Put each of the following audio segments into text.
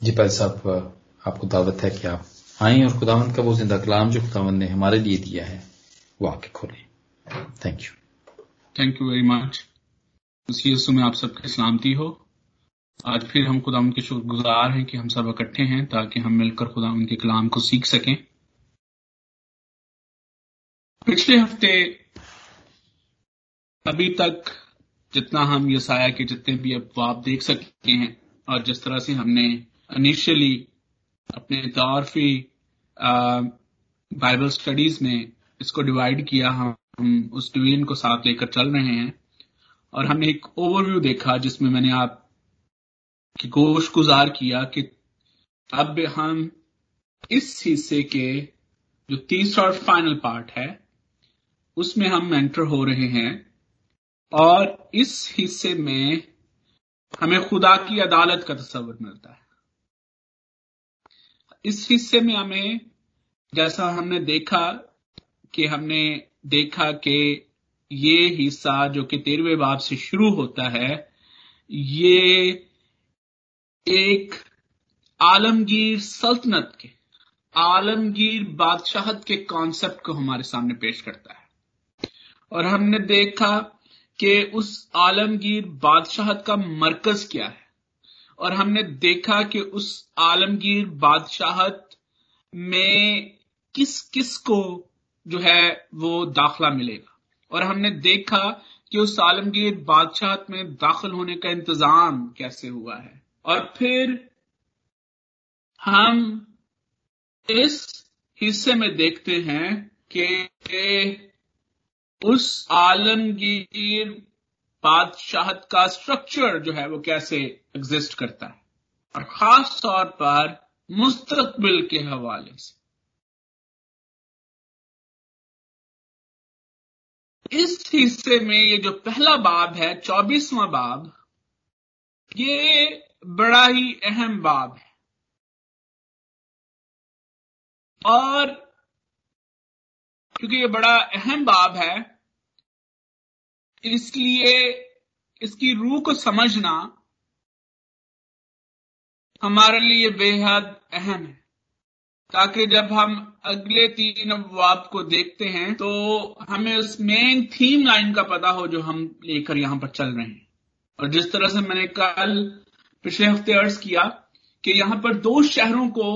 जी भाई साहब, आपको दावत है कि आप आए और खुदावंद का वो ज़िंदा कलाम जो खुदावंद ने हमारे लिए दिया है, वो आके खोलें। Thank you thank you very much उसी में आप सबकी सलामती हो। आज फिर हम खुदा उनके शुक्रगुजार हैं कि हम सब इकट्ठे हैं ताकि हम मिलकर खुदा उनके कलाम को सीख सकें। पिछले हफ़्ते अभी तक जितना हम यसाया के जितने भी अफवाब देख सकते हैं और जिस तरह से हमने इनिशियली अपने तारफी बाइबल स्टडीज़ में इसको डिवाइड किया हम, हम उस डिवीज़न को साथ लेकर चल रहे हैं। और हमने एक ओवरव्यू देखा जिसमें मैंने आप की गोश गुजार किया कि अब हम इस हिस्से के जो तीसरा और फाइनल पार्ट है उसमें हम एंटर हो रहे हैं। और इस हिस्से में हमें खुदा की अदालत का तस्वर मिलता है। इस हिस्से में हमें, जैसा हमने देखा कि हमने देखा कि ये हिस्सा जो कि तेरहवें बाब से शुरू होता है, ये एक आलमगीर सल्तनत के, आलमगीर बादशाहत के कॉन्सेप्ट को हमारे सामने पेश करता है। और हमने देखा कि उस आलमगीर बादशाहत का मरकज क्या है। और हमने देखा कि उस आलमगीर बादशाहत में किस किस को जो है वो दाखला मिलेगा। और हमने देखा कि उस आलमगीर बादशाहत में दाखिल होने का इंतज़ाम कैसे हुआ है। और फिर हम इस हिस्से में देखते हैं कि उस आलमगीर बादशाहत का स्ट्रक्चर जो है वो कैसे एग्जिस्ट करता है। और खास तौर पर मुस्तकबिल के हवाले से। इस हिस्से में ये जो पहला बाब है, चौबीसवां बाब, ये बड़ा ही अहम बाब है। और क्योंकि ये बड़ा अहम बाब है, इसलिए इसकी रूह को समझना हमारे लिए बेहद अहम है। ताकि जब हम अगले तीन अबवाब को देखते हैं तो हमें उस मेन थीम लाइन का पता हो जो हम लेकर यहाँ पर चल रहे हैं। और जिस तरह से मैंने कल पिछले हफ़्ते अर्ज़ किया कि यहाँ पर दो शहरों को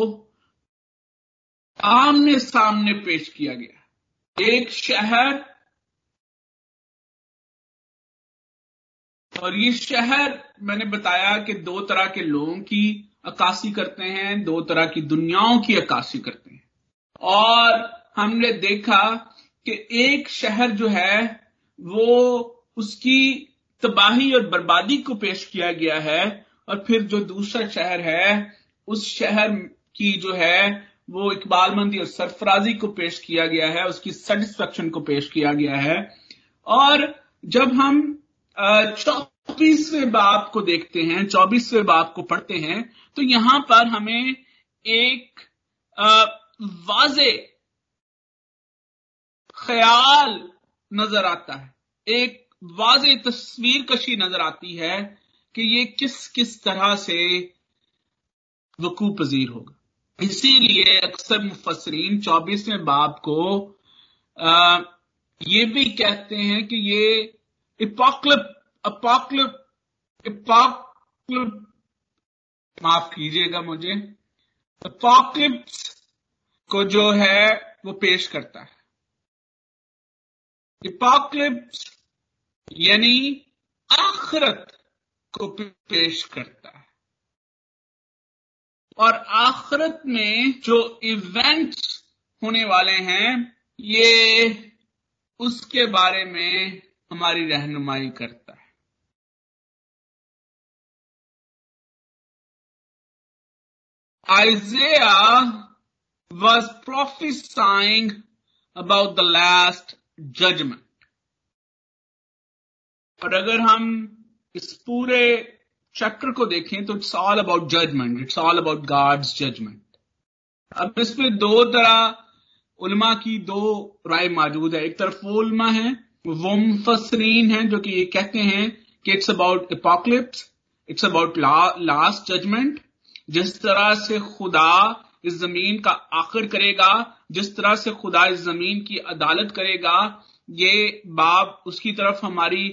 आमने सामने पेश किया गया। एक शहर और ये शहर मैंने बताया कि दो तरह के लोगों की अक्सी करते हैं, दो तरह की दुनियाओं की अक्सी करते हैं। और हमने देखा कि एक शहर जो है, वो उसकी तबाही और बर्बादी को पेश किया गया है, और फिर जो दूसरा शहर है, उस शहर की जो है, वो इकबालमंदी और सरफराजी को पेश किया गया है, उसकी सेटिस्फेक्शन को पेश किया गया है। और जब हम चौबीसवें बाप को देखते हैं चौबीसवें बाप को पढ़ते हैं तो यहाँ पर हमें एक वाजे ख्याल नज़र आता है। एक वाजे तस्वीर कशी नज़र आती है कि ये किस किस तरह से वकू पजीर होगा। इसीलिए अक्सर मुफसरीन चौबीसवें बाब को आ, ये भी कहते हैं कि ये इपोक्लिप अपोक्लिप माफ़ कीजिएगा मुझे। अपोक्लिप्स को जो है, वो पेश करता है। इपोक्लिप्स यानी आखरत को पेश करता है। और आखरत में जो इवेंट्स होने वाले हैं, ये उसके बारे में हमारी रहनुमाई करता है। Isaiah was prophesying about the last judgment. और अगर हम इस पूरे चक्र को देखें तो it's all about judgment it's all about God's judgment अब इसमें दो तरह, उलमा की दो राय मौजूद है एक तरफ़ वो उलमा है, वो मुफसरीन है, जो कि ये कहते हैं कि it's about apocalypse it's about last judgment जिस तरह से खुदा इस ज़मीन का आखिर करेगा, जिस तरह से खुदा इस ज़मीन की अदालत करेगा, ये बाब उसकी तरफ़ हमारी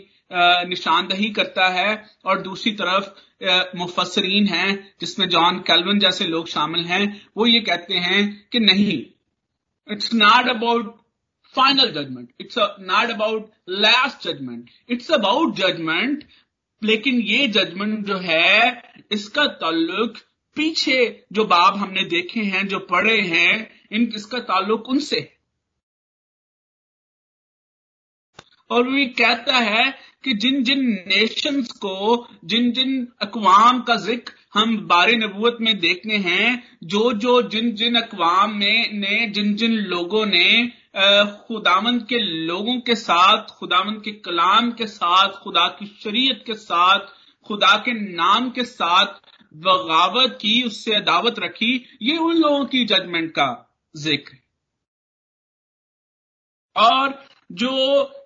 निशानदही करता है और दूसरी तरफ़ मुफसरीन हैं, जिसमें जॉन कैलवन जैसे लोग शामिल हैं। वो ये कहते हैं कि नहीं it's not about final judgment it's not about last judgment it's about judgment लेकिन ये जजमेंट जो है, इसका ताल्लुक पीछे जो बाब हमने देखे हैं, जो पढ़े हैं, इन इसका ताल्लुक उनसे? और वो कहता है कि जिन जिन नेशंस को, जिन जिन अकवाम का ज़िक्र हम बारे नबूत में देखने हैं, जो जो जिन जिन अकवाम में ने, जिन जिन लोगों ने खुदामंद के लोगों के साथ खुदामंद के कलाम के साथ, खुदा की शरीयत के साथ, खुदा के नाम के साथ बगावत की, उससे अदावत रखी, ये उन लोगों की जजमेंट का ज़िक्र और जो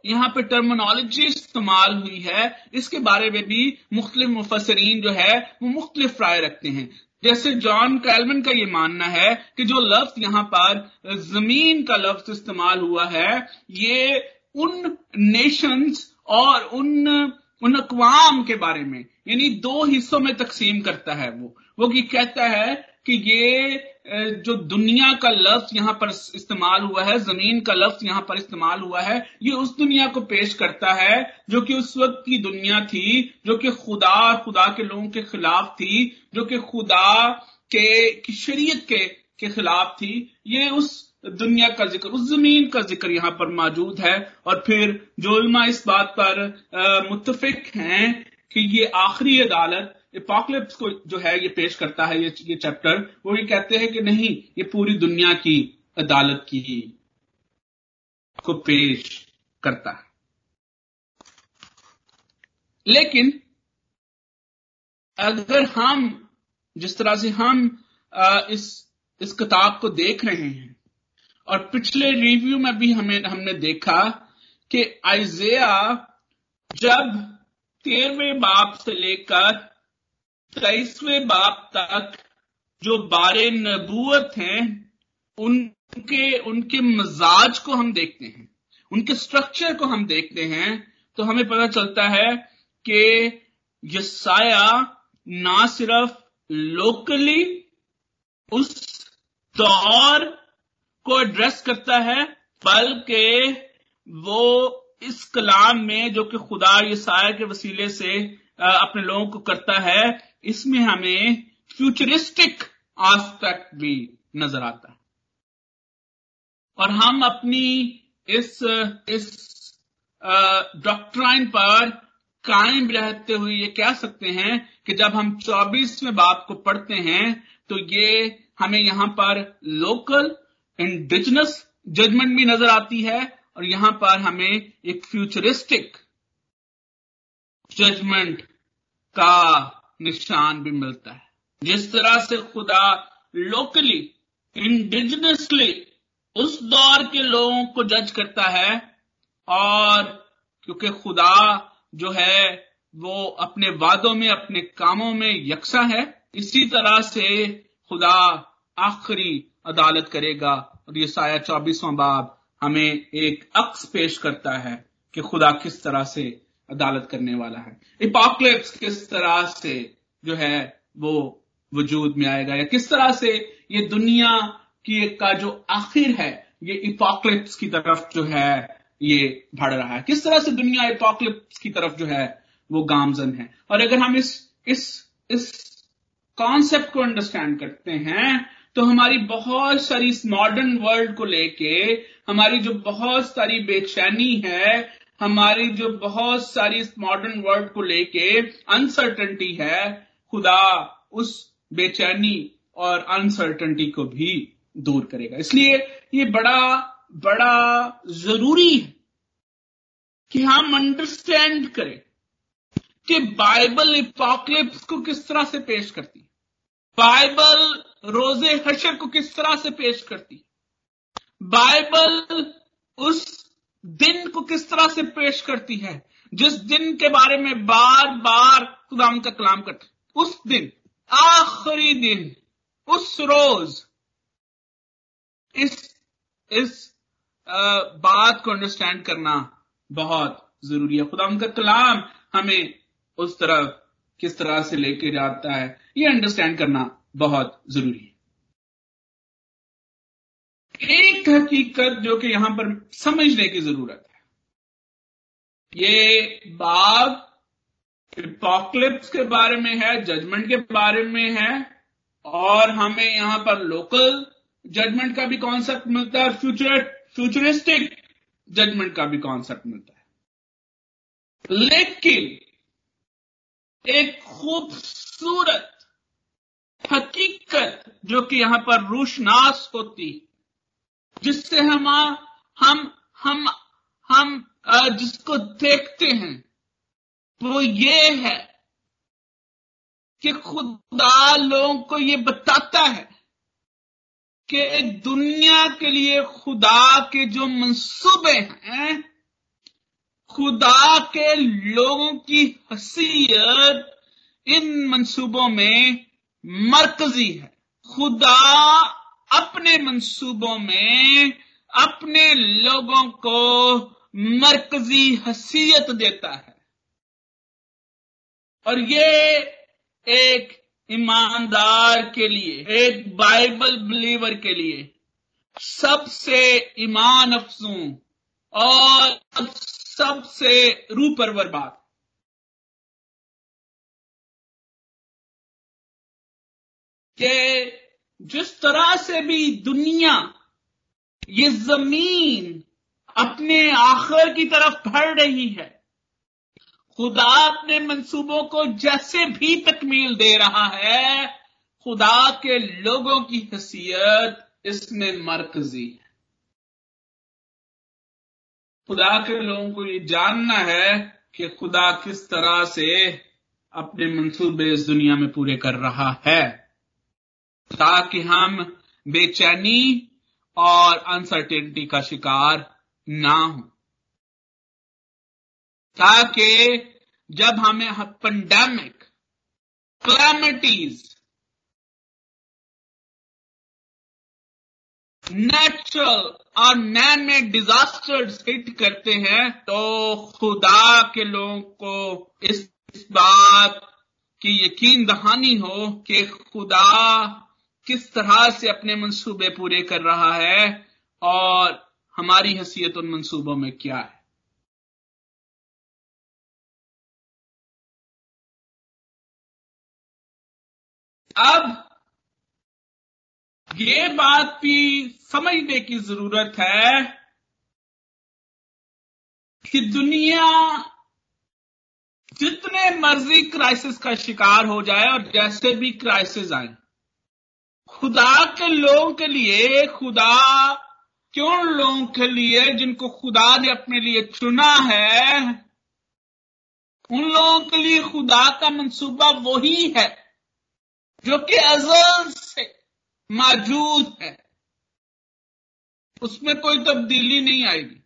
यहाँ पे टर्मिनोलॉजी इस्तेमाल हुई है, इसके बारे में भी मुख्तलिफ़ मुफसरीन जो है, वो मुख्तलिफ़ राय रखते हैं। जैसे जॉन कैलविन का ये मानना है कि जो लफ्ज यहाँ पर, ज़मीन का लफ्ज इस्तेमाल हुआ है, ये उन नेशंस और उन उन अकवाम के बारे में यानी दो हिस्सों में तकसीम करता है वो। वो ये कहता है कि ये जो दुनिया का लफ्ज यहाँ पर इस्तेमाल हुआ है, ज़मीन का लफ्ज यहाँ पर इस्तेमाल हुआ है, ये उस दुनिया को पेश करता है जो कि उस वक्त की दुनिया थी, जो कि खुदा खुदा के लोगों के खिलाफ थी, जो कि खुदा के, की शरीयत के के खिलाफ थी। ये उस दुनिया का ज़िक्र, उस ज़मीन का ज़िक्र यहाँ पर मौजूद है। और फिर जो इस बात पर मुतफिक हैं कि ये आखिरी अदालत एपोकलिप्स को जो है, ये पेश करता है, ये ये चैप्टर वो ये कहते हैं कि नहीं, ये पूरी दुनिया की अदालत की को पेश करता है। लेकिन अगर हम, जिस तरह से हम इस इस किताब को देख रहे हैं, और पिछले रिव्यू में भी हमें, हमने देखा कि आइजिया जब तेरहवें बाप से लेकर तेईसवें बाप तक जो बारे नबूत हैं, उनके उनके मजाज को हम देखते हैं, उनके स्ट्रक्चर को हम देखते हैं तो हमें पता चलता है कि यसाया ना सिर्फ़ लोकली उस दौर को एड्रेस करता है, बल्कि वो इस कलाम में जो कि खुदा यसाया के वसीले से अपने लोगों को करता है, इसमें हमें फ्यूचरिस्टिक आस्पेक्ट भी नज़र आता है। और हम अपनी इस इस डॉक्ट्राइन पर कायम रहते हुए ये कह सकते हैं कि जब हम चौबीसवें बाप को पढ़ते हैं तो ये हमें यहाँ पर लोकल इंडिजिनस जजमेंट भी नज़र आती है और यहाँ पर हमें एक फ्यूचरिस्टिक जजमेंट का निशान भी मिलता है। जिस तरह से खुदा लोकली इंडिजिनसली उस दौर के लोगों को जज करता है और क्योंकि खुदा जो है वो अपने वादों में, अपने कामों में यकसा है, इसी तरह से खुदा आखिरी अदालत करेगा। और ये साया चौबीसवां बाब हमें एक अक्स पेश करता है कि खुदा किस तरह से अदालत करने वाला है। इपोक्लिप्स किस तरह से जो है वो वजूद में आएगा या किस तरह से ये दुनिया की का जो आखिर है, ये इपोक्लिप्स की तरफ़ जो है ये बढ़ रहा है। किस तरह से दुनिया इपोक्लिप्स की तरफ़ जो है वो गामजन है। और अगर हम इस इस इस कॉन्सेप्ट को अंडरस्टैंड करते हैं तो हमारी बहुत सारी इस मॉडर्न वर्ल्ड को लेके, हमारी जो बहुत सारी बेचैनी है, हमारी जो बहुत सारी इस मॉडर्न वर्ल्ड को लेके अनसर्टनिटी है, खुदा उस बेचैनी और अनसर्टनिटी को भी दूर करेगा। इसलिए ये बड़ा बड़ा ज़रूरी है कि हम अंडरस्टैंड करें कि बाइबल इपोक्लिप्स को किस तरह से पेश करती है। बाइबल रोज़े हशर को किस तरह से पेश करती? बाइबल उस दिन को किस तरह से पेश करती है? जिस दिन के बारे में बार बार खुदाम का कलाम करते उस दिन आखिरी दिन उस रोज। इस इस आ, बात को अंडरस्टैंड करना बहुत ज़रूरी है। खुदा उनका कलाम हमें उस तरफ़ किस तरह से लेके जाता है ये अंडरस्टैंड करना बहुत ज़रूरी है। एक हकीकत जो कि यहाँ पर समझने की ज़रूरत है। ये बाब पॉकलिप्स के बारे में है जजमेंट के बारे में है, और हमें यहाँ पर लोकल जजमेंट का भी कॉन्सेप्ट मिलता है फ्यूचर फ्यूचरिस्टिक जजमेंट का भी कॉन्सेप्ट मिलता है। लेकिन एक खूबसूरत हकीकत जो कि यहाँ पर रूशनास होती जिससे हम हम हम हम जिसको देखते हैं, वो ये है कि खुदा लोगों को ये बताता है कि दुनिया के लिए खुदा के जो मंसूबे हैं, खुदा के लोगों की हसीयत इन मंसूबों में मरकजी है। खुदा अपने मंसूबों में, अपने लोगों को मरकजी हसीयत देता है। और ये एक ईमानदार के लिए, एक बाइबल बिलीवर के लिए सबसे ईमान अफसू और सबसे रूपरवर बात। कि जिस तरह से भी दुनिया, ये ज़मीन अपने आखिर की तरफ़ बढ़ रही है, खुदा अपने मंसूबों को जैसे भी तकमील दे रहा है, खुदा के लोगों की हैसियत इसमें मरकजी है। खुदा के लोगों को ये जानना है कि खुदा किस तरह से अपने मंसूबे इस दुनिया में पूरे कर रहा है। ताकि हम बेचैनी और अनसर्टेनिटी का शिकार ना हो। ताकि जब हमें पेंडेमिक क्लैमिटीज नेचुरल और मैन मेड डिजास्टर्स हिट करते हैं तो खुदा के लोगों को इस, इस बात की यकीन दहानी हो कि खुदा किस तरह से अपने मंसूबे पूरे कर रहा है और हमारी हैसियत उन मंसूबों में क्या है? अब ये बात भी समझने की ज़रूरत है कि दुनिया जितने मर्ज़ी क्राइसिस का शिकार हो जाए और जैसे भी क्राइसिस आए खुदा के लोगों के लिए, खुदा क्यों लोगों के लिए जिनको खुदा ने अपने लिए चुना है? उन लोगों के लिए खुदा का मंसूबा वही है, जो कि अजल से मौजूद है। उसमें कोई तब्दीली नहीं आएगी।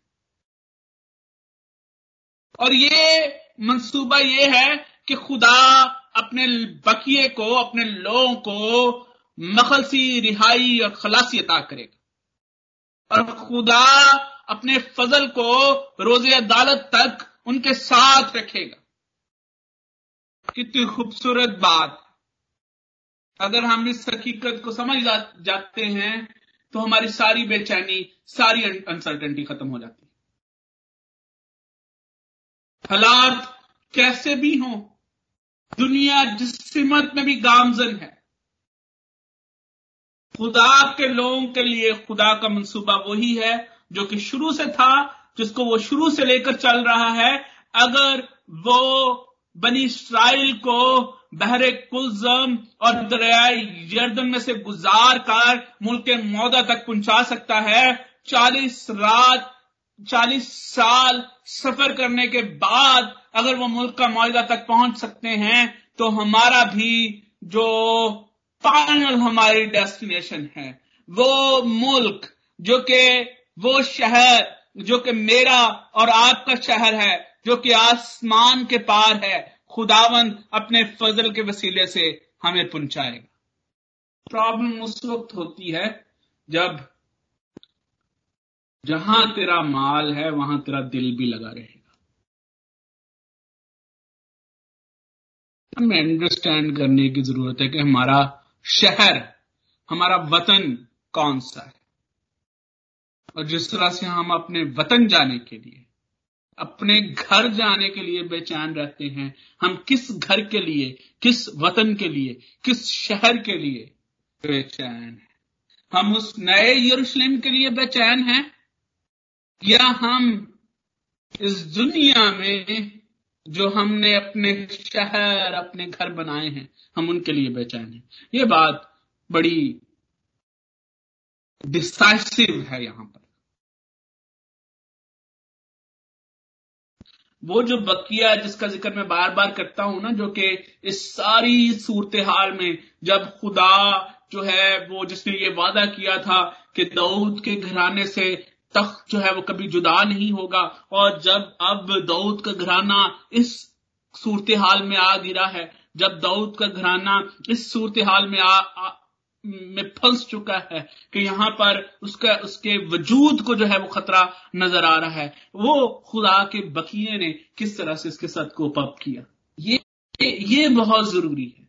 और ये मंसूबा ये है कि खुदा अपने बकिए को, अपने लोगों को मखलसी रिहाई और खलासी अता करेगा। और खुदा अपने फजल को रोज़े अदालत तक उनके साथ रखेगा। कितनी खूबसूरत बात। अगर हम इस हकीकत को समझ जाते हैं तो हमारी सारी बेचैनी, सारी अनसर्टेनिटी खत्म हो जाती है। हालात कैसे भी हों, दुनिया जिस सिमत में भी गामजन है खुदा के लोगों के लिए खुदा का मंसूबा वही है, जो कि शुरू से था, जिसको वो शुरू से लेकर चल रहा है। अगर वो बनी इसराइल को बहरे कुलजम और दरियाई यर्दन में से गुजार कर मुल्क मौदा तक पहुँचा सकता है, चालीस रात, चालीस साल सफ़र करने के बाद अगर वो मुल्क का मुआदा तक पहुँच सकते हैं तो हमारा भी जो फाइनल हमारी डेस्टिनेशन है। वो मुल्क जो कि वो शहर, जो कि मेरा और आपका शहर है, जो कि आसमान के पार है खुदावन अपने फजल के वसीले से हमें पहुंचाएगा। प्रॉब्लम उस वक्त होती है जब जहाँ तेरा माल है, वहाँ तेरा दिल भी लगा रहेगा। हमें अंडरस्टैंड करने की ज़रूरत है कि हमारा शहर, हमारा वतन कौन सा है? और जिस तरह से हम अपने वतन जाने के लिए, अपने घर जाने के लिए बेचैन रहते हैं, हम किस घर के लिए, किस वतन के लिए, किस शहर के लिए बेचैन हैं? हम उस नए यरूशलेम के लिए बेचैन हैं? या हम इस दुनिया में जो हमने अपने शहर, अपने घर बनाए हैं, हम उनके लिए बेचैन हैं। ये बात बड़ी डिसाइसिव है यहाँ पर। वो जो बकिया जिसका ज़िक्र मैं बार बार करता हूँ ना, जो कि इस सारी सूरत हाल में जब खुदा जो है वो जिसने ये वादा किया था कि दाऊद के घराने से तख्त जो है वो कभी जुदा नहीं होगा। और जब अब दाऊद का घराना इस सूरत हाल में आ गिरा है जब दाऊद का घराना इस सूरत हाल में आ, आ में फंस चुका है कि यहाँ पर उसका उसके वजूद को जो है वो खतरा नज़र आ रहा है वो खुदा के बकिए ने किस तरह से इसके साथ कोप अप किया? ये ये बहुत ज़रूरी है।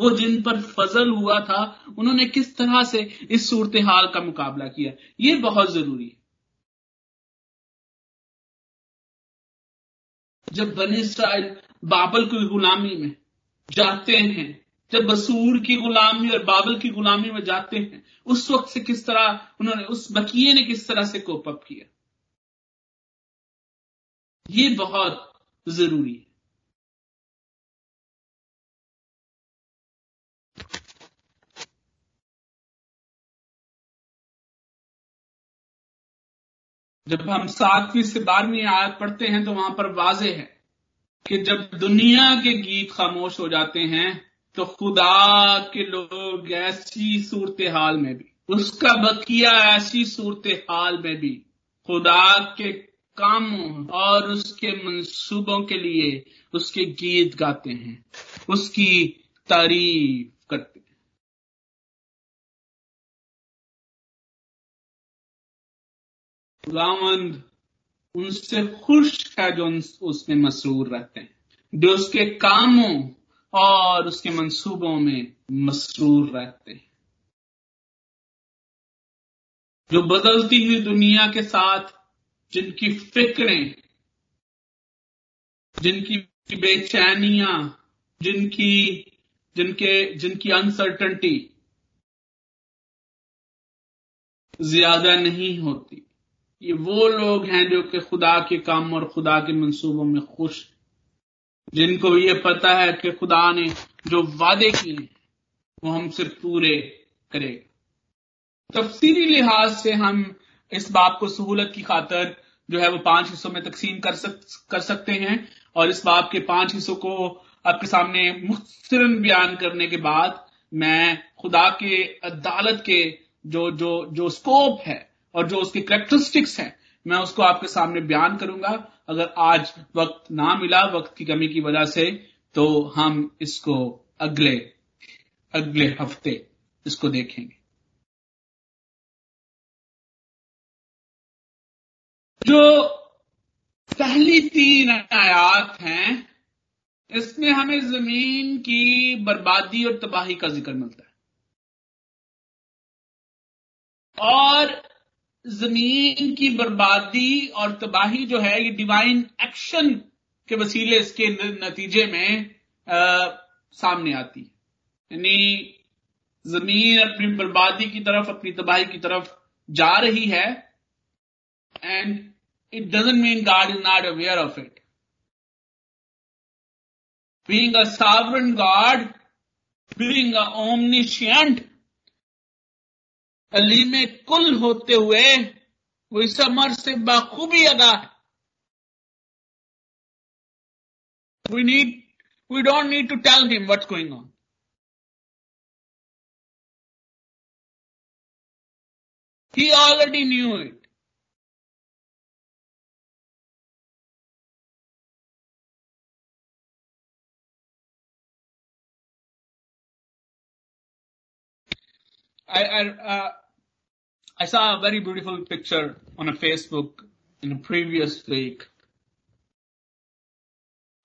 वो जिन पर फजल हुआ था, उन्होंने किस तरह से इस सूरत हाल का मुकाबला किया? ये बहुत ज़रूरी है। जब बन इसराइल बाबल की गुलामी में जाते हैं, जब बसूर की गुलामी और बाबल की गुलामी में जाते हैं, उस वक्त से किस तरह, उन्होंने, उस बकिए ने किस तरह से कोप अप किया? ये बहुत ज़रूरी है। जब हम सातवीं से बारहवीं आयत पढ़ते हैं तो वहाँ पर वाजे है कि जब दुनिया के गीत खामोश हो जाते हैं तो खुदा के लोग ऐसी सूरत हाल में भी, उसका बकिया ऐसी सूरत हाल में भी, खुदा के कामों और उसके मंसूबों के लिए उसके गीत गाते हैं। उसकी तारीफ़ खुदावंद उनसे खुश है जो उसमें मसरूर रहते हैं, जो उसके कामों और उसके मंसूबों में मसरूर रहते हैं, जो बदलती हुई दुनिया के साथ जिनकी फिक्रें, जिनकी बेचैनियाँ, जिनकी, जिनके, जिनकी अनसर्टनटी ज़्यादा नहीं होती। ये वो लोग हैं जो कि खुदा के काम और खुदा के मंसूबों में खुश जिनको ये पता है कि खुदा ने जो वादे किए वो हमसे पूरे करेगा। तफसीली लिहाज से हम इस बात को सहूलत की खातर जो है वो पाँच हिस्सों में तकसीम कर सक, कर सकते हैं और इस बात के पाँच हिस्सों को आपके सामने मुख्तरन बयान करने के बाद मैं खुदा के अदालत के जो जो जो स्कोप है और जो उसकी करेक्टरिस्टिक्स हैं, मैं उसको आपके सामने बयान करूँगा। अगर आज वक्त ना मिला, वक्त की कमी की वजह से तो हम इसको अगले अगले हफ़्ते इसको देखेंगे। जो पहली तीन आयात हैं, इसमें हमें ज़मीन की बर्बादी और तबाही का ज़िक्र मिलता है। और ज़मीन की बर्बादी और तबाही जो है ये डिवाइन एक्शन के वसीले इसके नतीजे में आ, सामने आती है। यानी ज़मीन अपनी बर्बादी की तरफ़ अपनी तबाही की तरफ़ जा रही है and it doesn't mean God is not aware of it being a sovereign God being a omniscient Kaleem कुल होते हुए वो इस अमर से बाखूबी अदा। है we need we don't need to tell him what's going on he already knew it I I, uh, I saw a very beautiful picture on a Facebook in a previous week.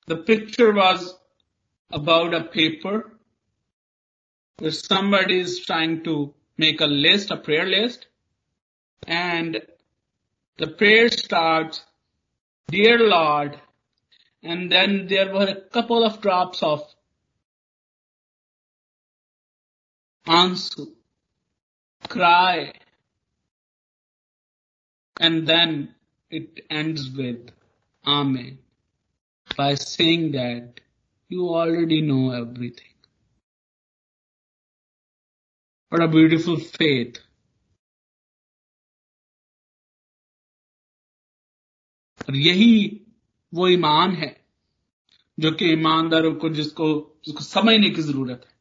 The picture was about a paper where somebody is trying to make a list, a prayer list, and the prayer starts, Dear Lord, and then there were a couple of drops of answer, cry, and then it ends with Amen by saying that you already know everything. What a beautiful faith. और यही वो ईमान है जो कि ईमानदारों को जिसको जिसको समझने की जरूरत है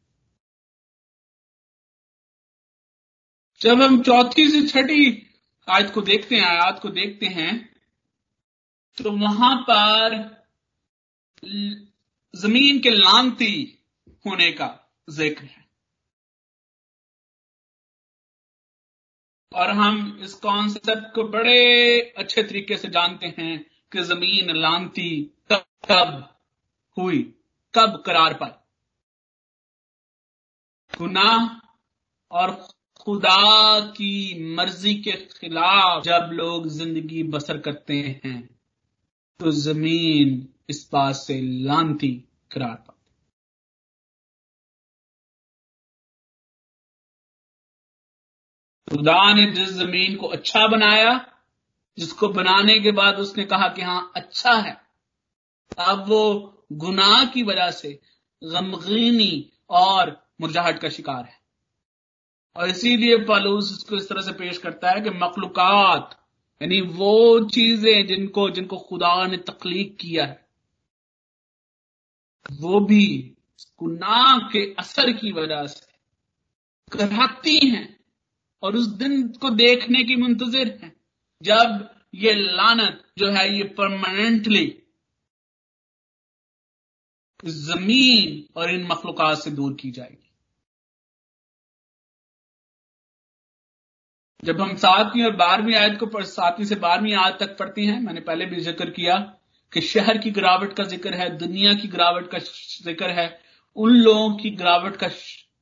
जब हम चौथी से छठी आयत को देखते हैं, आयात को देखते हैं तो वहाँ पर ज़मीन के लानती होने का ज़िक्र है। और हम इस कॉन्सेप्ट को बड़े अच्छे तरीके से जानते हैं कि ज़मीन लानती कब कब हुई, कब करार पर गुनाह और खुदा की मर्ज़ी के खिलाफ जब लोग ज़िंदगी बसर करते हैं तो ज़मीन इस बात से लानती करार पाती खुदा ने जिस ज़मीन को अच्छा बनाया, जिसको बनाने के बाद उसने कहा कि हाँ अच्छा है। अब वो गुनाह की वजह से गमगीनी और मुरझाहट का शिकार है। और इसीलिए पालूस इसको इस तरह से पेश करता है कि मखलूकत, यानी वो चीज़ें जिनको जिनको खुदा ने तकलीफ़ किया है, वो भी गुनाह के असर की वजह से कराती हैं और उस दिन को देखने की मुंतजर है। जब ये लानत जो है ये परमानेंटली ज़मीन और इन मखलूक से दूर की जाएगी। जब हम सातवीं और बारहवीं आयत को सातवीं से बारहवीं आयत तक पढ़ते हैं, मैंने पहले भी ज़िक्र किया कि शहर की गिरावट का ज़िक्र है, दुनिया की गिरावट का ज़िक्र है, उन लोगों की गिरावट का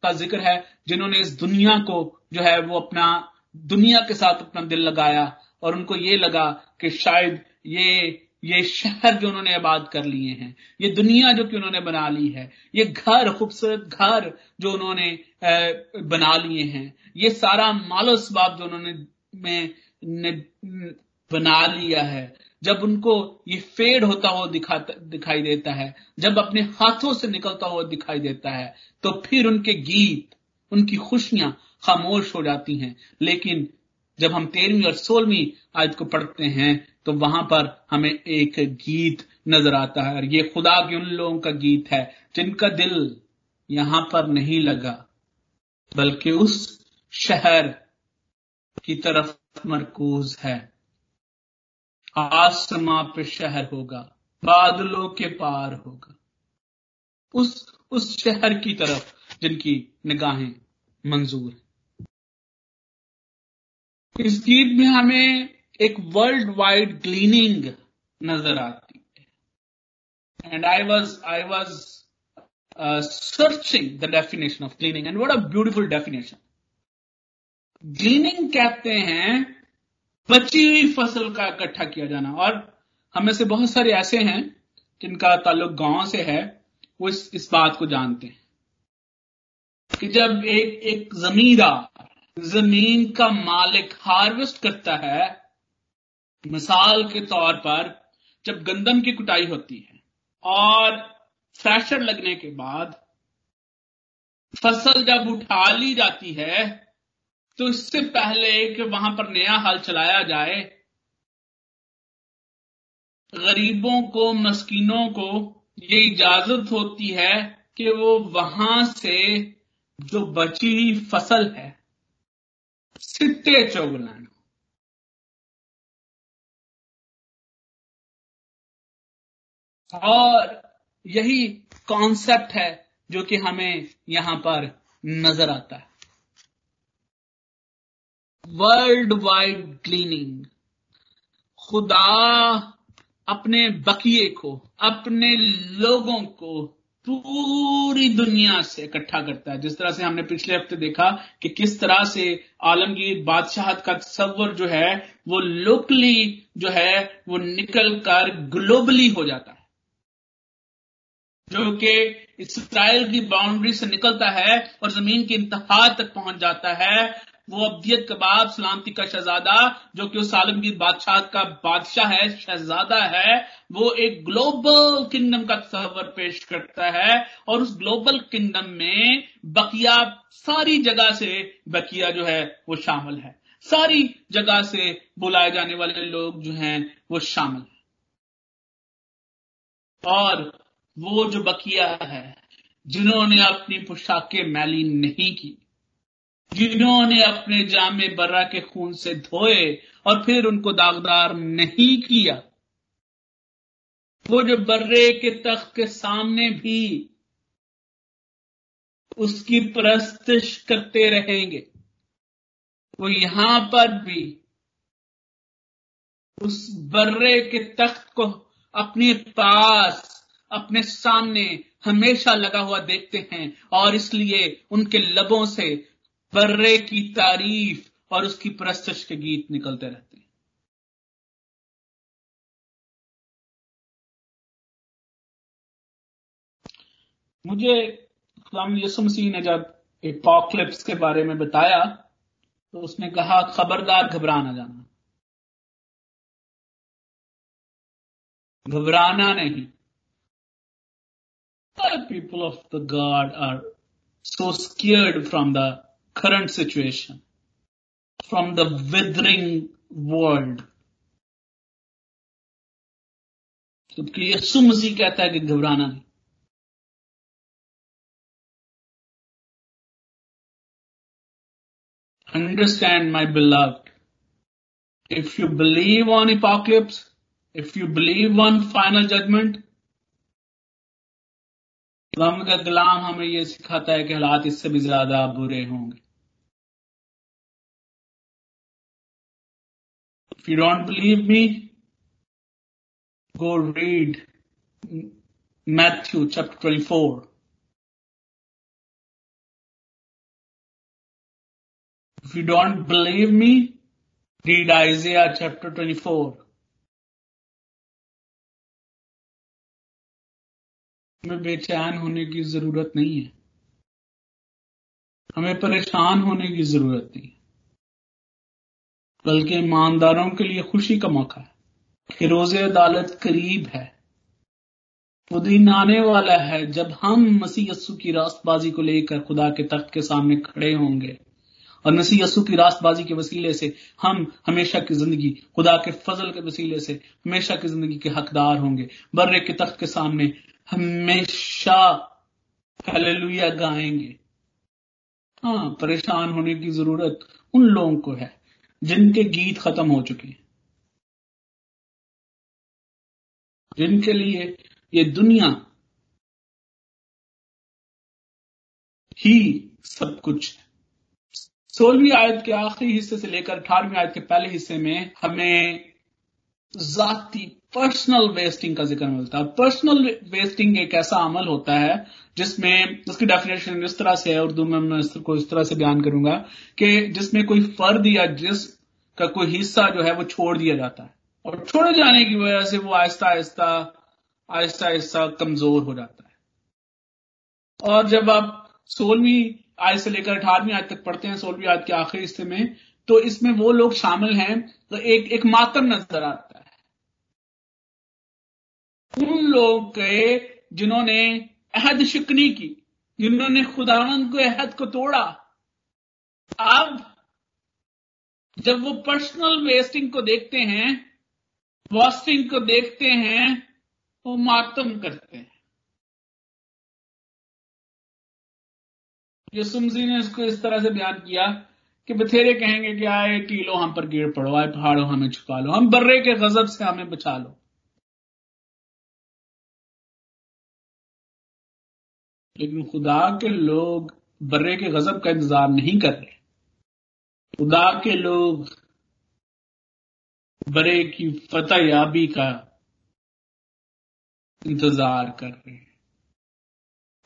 का ज़िक्र है जिन्होंने इस दुनिया को जो है वो अपना, दुनिया के साथ अपना दिल लगाया और उनको ये लगा कि शायद ये ये शहर जो उन्होंने आबाद कर लिए हैं, ये दुनिया जो कि उन्होंने बना ली है, ये घर, खूबसूरत घर जो उन्होंने बना लिए हैं, ये सारा मालो सबाब जो उन्होंने में, ने, बना लिया है। जब उनको ये फेड होता हुआ दिखाता दिखाई देता है, जब अपने हाथों से निकलता हुआ दिखाई देता है तो फिर उनके गीत, उनकी खुशियाँ खामोश हो जाती हैं। लेकिन जब हम तेरहवीं और सोलहवीं आयत को पढ़ते हैं तो वहाँ पर हमें एक गीत नज़र आता है। और ये खुदा के उन लोगों का गीत है, जिनका दिल यहाँ पर नहीं लगा, बल्कि उस शहर की तरफ़ मरकूज है। आसमां पे शहर होगा, बादलों के पार होगा। उस उस शहर की तरफ़ जिनकी निगाहें मंजूर है। इस गीत में हमें एक वर्ल्ड वाइड क्लीनिंग नज़र आती है। And I was I was searching the definition of gleaning and what a beautiful definition gleaning कहते हैं बची हुई फ़सल का इकट्ठा किया जाना। और हमें से बहुत सारे ऐसे हैं जिनका ताल्लुक गाँव से है वो इस, इस बात को जानते हैं कि जब एक एक जमींदार ज़मीन का मालिक हार्वेस्ट करता है, मिसाल के तौर पर जब गंदम की कुटाई होती है और फ्रेशर लगने के बाद फ़सल जब उठा ली जाती है तो इससे पहले कि वहाँ पर नया हल चलाया जाए। गरीबों को, मस्किनों को ये इजाज़त होती है कि वो वहाँ से जो बची हुई फ़सल है सिट्टे चौगलान और यही कॉन्सेप्ट है जो कि हमें यहाँ पर नज़र आता है। वर्ल्ड वाइड क्लीनिंग खुदा अपने बकिए को, अपने लोगों को पूरी दुनिया से इकट्ठा करता है। जिस तरह से हमने पिछले हफ़्ते देखा कि किस तरह से आलमगीर बादशाहत का तस्वर जो है, वो लोकली जो है, वो निकल कर ग्लोबली हो जाता है। जो कि इसराइल की बाउंड्री से निकलता है और ज़मीन की इंतहा तक पहुँच जाता है। वो अब्दियत कबाब सलामती का शहजादा, जो कि उस आलमगीर बादशाह का बादशाह है, शहजादा है, वो एक ग्लोबल किंगडम का तस्वर पेश करता है और उस ग्लोबल किंगडम में बकिया सारी जगह से बकिया जो है, वो शामिल है। सारी जगह से बुलाए जाने वाले लोग जो हैं, वो शामिल है। और वो जो बकिया है, जिन्होंने अपनी पोशाकें मैली नहीं की जिन्होंने अपने जामे बर्रा के खून से धोए और फिर उनको दागदार नहीं किया। वो जो बर्रे के तख्त के सामने भी, उसकी प्रस्तिश करते रहेंगे। वो यहाँ पर भी, उस बर्रे के तख्त को अपने पास, अपने सामने हमेशा लगा हुआ देखते हैं और इसलिए उनके लबों से बर्रे की तारीफ़ और उसकी प्रस्तश के गीत निकलते रहते हैं। मुझे खुदाम यसु मसीह ने जब एपॉक्लिप्स के बारे में बताया तो उसने कहा, खबरदार घबराना जाना। घबराना नहीं। People of the God are so scared from the current situation, from the withering world. क्योंकि यीशु मसीह कहता है कि घबराना नहीं Understand, my beloved, if you believe on apocalypse, if you believe on final judgment, गम का गुलाम हमें यह सिखाता है कि हालात इससे भी ज़्यादा बुरे होंगे। If you don't believe me go read Matthew chapter twenty four if you don't believe me read Isaiah chapter twenty four हमें बेचैन होने की ज़रूरत नहीं है। हमें परेशान होने की ज़रूरत नहीं बल्कि ईमानदारों के लिए खुशी का मौका है कि रोज़े अदालत करीब है। वो दिन आने वाला है जब हम मसीह यस्सु की रास्तबाजी को लेकर खुदा के तख्त के सामने खड़े होंगे और मसीह यस्सु की रास्तबाजी के वसीले से हम हमेशा की ज़िंदगी, खुदा के फजल के वसीले से हमेशा की ज़िंदगी के हकदार होंगे। बर्रे के तख्त के सामने हमेशा हालेलुया गाएँगे। हाँ परेशान होने की ज़रूरत उन लोगों को है, जिनके गीत खत्म हो चुके हैं। जिनके लिए ये दुनिया ही सब कुछ है। सोलहवीं आयत के आखिरी हिस्से से लेकर अठारहवीं आयत के पहले हिस्से में हमें जाति पर्सनल वेस्टिंग का ज़िक्र मिलता है। पर्सनल वेस्टिंग एक ऐसा अमल होता है जिसमें उसकी डेफिनेशन इस तरह से है, उर्दू में मैं इसको इस तरह से बयान करूँगा कि जिसमें कोई फर्द या जिस का कोई हिस्सा जो है वो छोड़ दिया जाता है। और छोड़े जाने की वजह से वो आहिस्ता आहिस्ता आहिस्ता आहिस्ता कमज़ोर हो जाता है। और जब आप सोलहवीं आयत से लेकर अठारहवीं आयत तक पढ़ते हैं, सोलहवीं आयत के आखिरी हिस्से में तो इसमें वो लोग शामिल हैं तो एक एक मातम नज़र आता है। उन लोग के जिन्होंने अहद शिकनी की, जिन्होंने खुदावंद को अहद को तोड़ा। अब जब वो पर्सनल वेस्टिंग को देखते हैं वॉस्टिंग को देखते हैं, वो मातम करते हैं। यसुमजी ने इसको इस तरह से बयान किया कि बथेरे कहेंगे कि आए टीलो हम पर गिर पड़ो, आए पहाड़ों हमें छुपा लो, हम बर्रे के गजब से हमें बचा लो। लेकिन खुदा के लोग बर्रे के गजब का इंतज़ार नहीं कर रहे। खुदा के लोग बड़े की फतह याबी का इंतज़ार कर रहे हैं।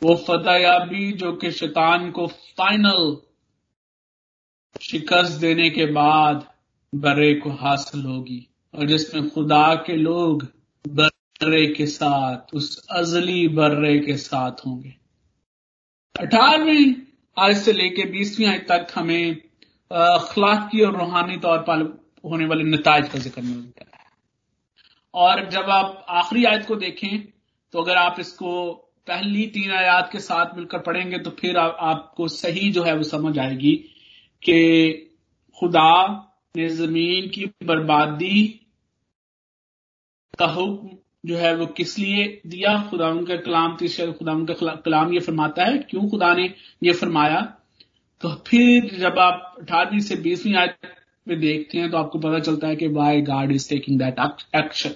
वो फतह याबी जो कि शैतान को फाइनल शिकस्त देने के बाद बर्रे को हासिल होगी और जिसमें खुदा के लोग बर्रे के साथ, उस अजली बर्रे के साथ होंगे। अठारहवीं आज से लेकर बीसवीं आज तक हमें अखलाकी और रूहानी तौर पर होने वाले नतज का ज़िक्र मिलता है। और जब आप आखिरी आयत को देखें तो अगर आप इसको पहली तीन आयात के साथ मिलकर पढ़ेंगे तो फिर आ, आपको सही जो है वो समझ आएगी कि खुदा ने ज़मीन की बर्बादी का हुक्म जो है वो किस लिए दिया? खुदा उनका कलाम तीसरे खुदा उनका कलाम ये फरमाता है, क्यों खुदा ने ये फरमाया? तो फिर जब आप अठारहवीं से बीसवीं आयत में देखते हैं तो आपको पता चलता है कि why God is taking that action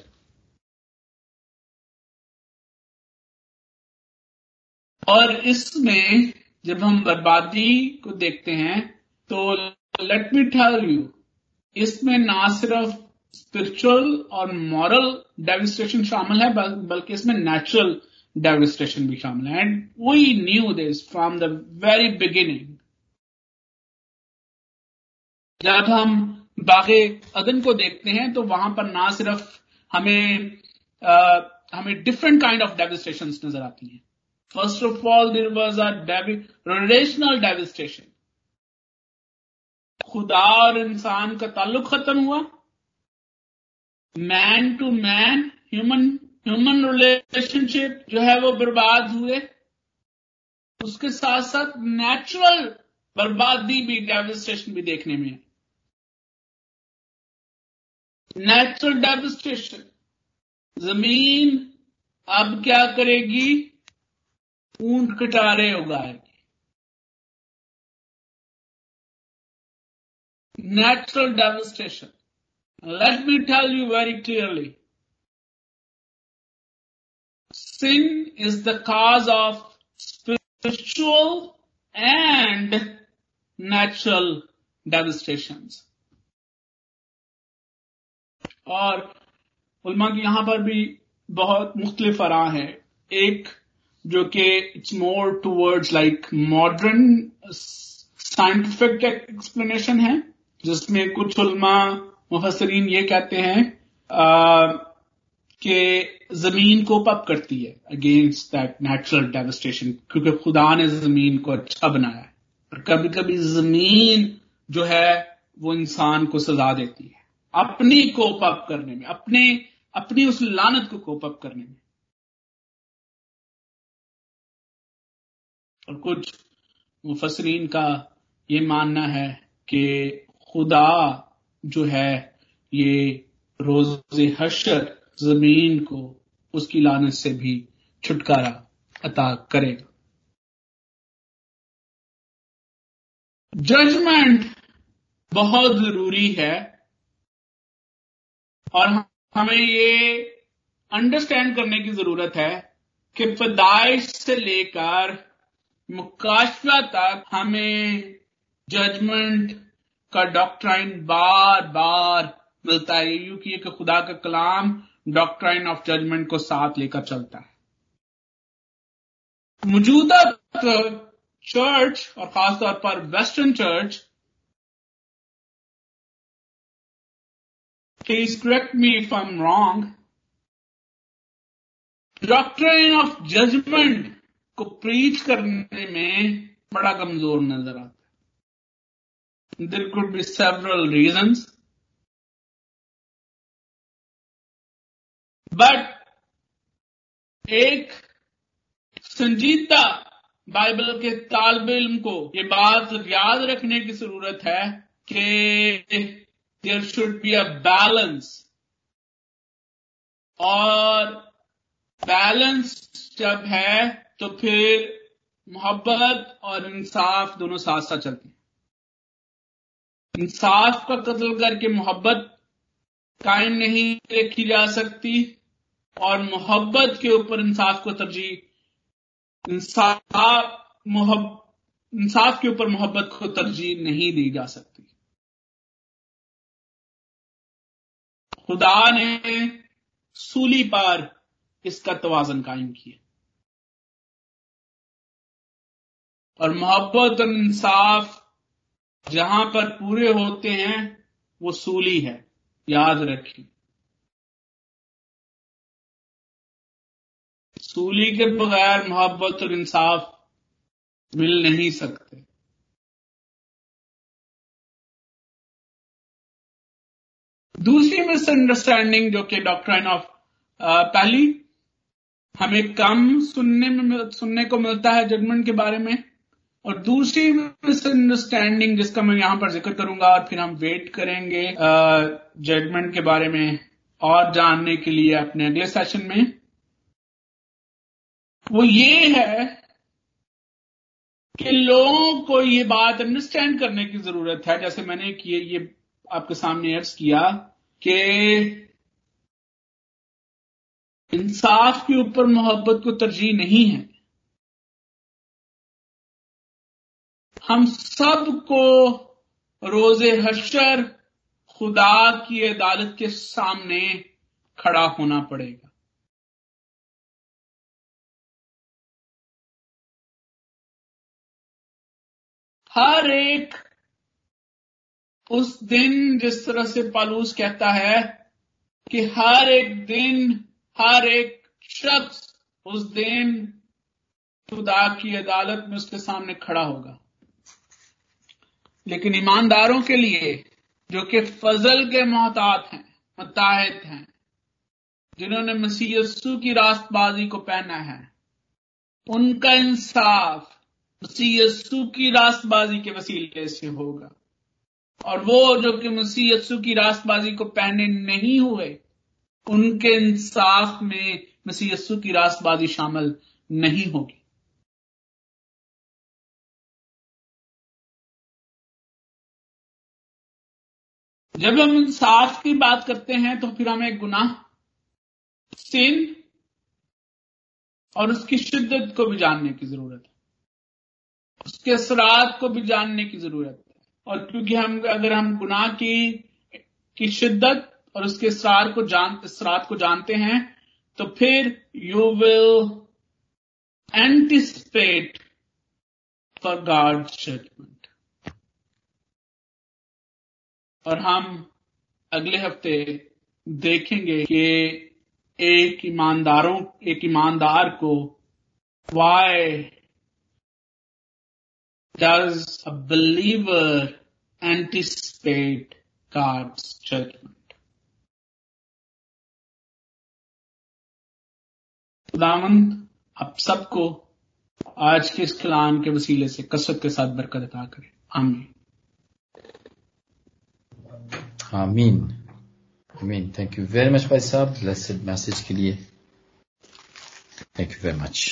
और इसमें जब हम बर्बादी को देखते हैं तो लेट मी टेल यू इसमें ना सिर्फ़ स्पिरिचुअल और मॉरल डेविस्ट्रेशन शामिल है बल्कि इसमें नेचुरल डेविस्ट्रेशन भी शामिल है। And we knew this from the very beginning जब हम बागे अदन को देखते हैं तो वहाँ पर ना सिर्फ़ हमें आ, हमें डिफरेंट काइंड ऑफ़ डेविस्ट्रेशन नज़र आती हैं। First of all there was a relational devastation खुदा और इंसान का ताल्लुक खत्म हुआ। Man to man human human relationship जो है वो बर्बाद हुए। उसके साथ साथ नेचुरल बर्बादी भी डेविस्ट्रेशन भी देखने में है। नेचुरल डेविस्ट्रेशन ज़मीन अब क्या करेगी? ऊँट कटारे उगाएगी। Natural devastation Let me tell you very clearly. Sin is the cause of spiritual and natural devastations. और उलमा की यहाँ पर भी बहुत मुख्तलिफ़ आरा है एक जो कि it's more towards like modern scientific explanation है जिसमें कुछ उलमा मुफसरीन ये कहते हैं कि ज़मीन को पप करती है अगेंस्ट दैट नेचुरल डेवस्टेशन क्योंकि खुदा ने ज़मीन को अच्छा बनाया है। और कभी कभी ज़मीन जो है, वो इंसान को सजा देती है। अपनी कोप अप करने में, अपने, अपनी उस लानत को कोप अप करने में। और कुछ मुफसरीन का ये मानना है कि खुदा जो है ये रोज हशर ज़मीन को उसकी लानत से भी छुटकारा अता करेगा। जजमेंट बहुत ज़रूरी है और हमें ये अंडरस्टैंड करने की ज़रूरत है कि पैदाइश से लेकर मुकाशवा तक हमें जजमेंट का डॉक्ट्राइन बार बार मिलता है। यू की खुदा का कलाम डॉक्ट्राइन ऑफ़ जजमेंट को साथ लेकर चलता है। मौजूदा चर्च और खासतौर पर western church please correct me if I am wrong doctrine of judgment को प्रीच करने में बड़ा कमज़ोर नज़र आता There could be several reasons. But एक संजीदा बाइबल के तालब इल्म को ये बात याद रखने की ज़रूरत है कि there should be a balance और बैलेंस जब है तो फिर मोहब्बत और इंसाफ दोनों साथ साथ चलते हैं इंसाफ का कत्ल करके मोहब्बत कायम नहीं रखी जा सकती और मोहब्बत के ऊपर इंसाफ को तरजीह, इंसाफ मोहब, इंसाफ के ऊपर मोहब्बत को तरजीह नहीं दी जा सकती। खुदा ने सूली पर इसका तोजन कायम किया। और मोहब्बत और इंसाफ जहाँ पर पूरे होते हैं, वो सूली है। याद रखिए। सूली के बगैर मोहब्बत और इंसाफ मिल नहीं सकते। दूसरी मिसअंडरस्टैंडिंग जो कि डॉक्ट्राइन ऑफ़ पहली, हमें कम सुनने में सुनने को मिलता है जजमेंट के बारे में। और दूसरी मिसअंडरस्टैंडिंग जिसका मैं यहाँ पर ज़िक्र करूँगा और फिर हम वेट करेंगे जजमेंट के बारे में और जानने के लिए अपने अगले सेशन में। वो ये है कि लोगों को ये बात अंडरस्टैंड करने की ज़रूरत है। जैसे मैंने किए ये आपके सामने अर्ज़ किया कि इंसाफ के ऊपर मोहब्बत को तरजीह नहीं है। हम सबको रोज़े हशर खुदा की अदालत के सामने खड़ा होना पड़ेगा। हर एक उस दिन जिस तरह से पालूस कहता है कि हर एक दिन, हर एक शख्स उस दिन खुदा की अदालत में उसके सामने खड़ा होगा। लेकिन ईमानदारों के लिए जो कि फजल के मोहतात हैं मुताहिद हैं, जिन्होंने मसीयसू की रास्तबाजी को पहना है, उनका इंसाफ मसीयसू की रास्तबाजी के वसीले से होगा। और वो जो कि मसीयसू की रास्तबाजी को पहने नहीं हुए, उनके इंसाफ में मसीयसू की रास्तबाजी शामिल नहीं होगी। जब हम इंसाफ की बात करते हैं तो फिर हमें गुनाह सिन और उसकी शिद्दत को भी जानने की ज़रूरत है। उसके असरात को भी जानने की ज़रूरत है। और क्योंकि हम, अगर हम गुनाह की की शिद्दत और उसके इसरार को जान इसरात को जानते हैं तो फिर you will anticipate for God judgment और हम अगले हफ़्ते देखेंगे कि एक ईमानदारों, एक ईमानदार को why does a believer anticipate God's judgment. खुदावंद आप सबको आज के इस कलाम के वसीले से कसरत के साथ बरकत अता करें आमीन आमीन आमीन थैंक यू वेरी मच भाई साहब ब्लेसड मैसेज के लिए थैंक यू वेरी मच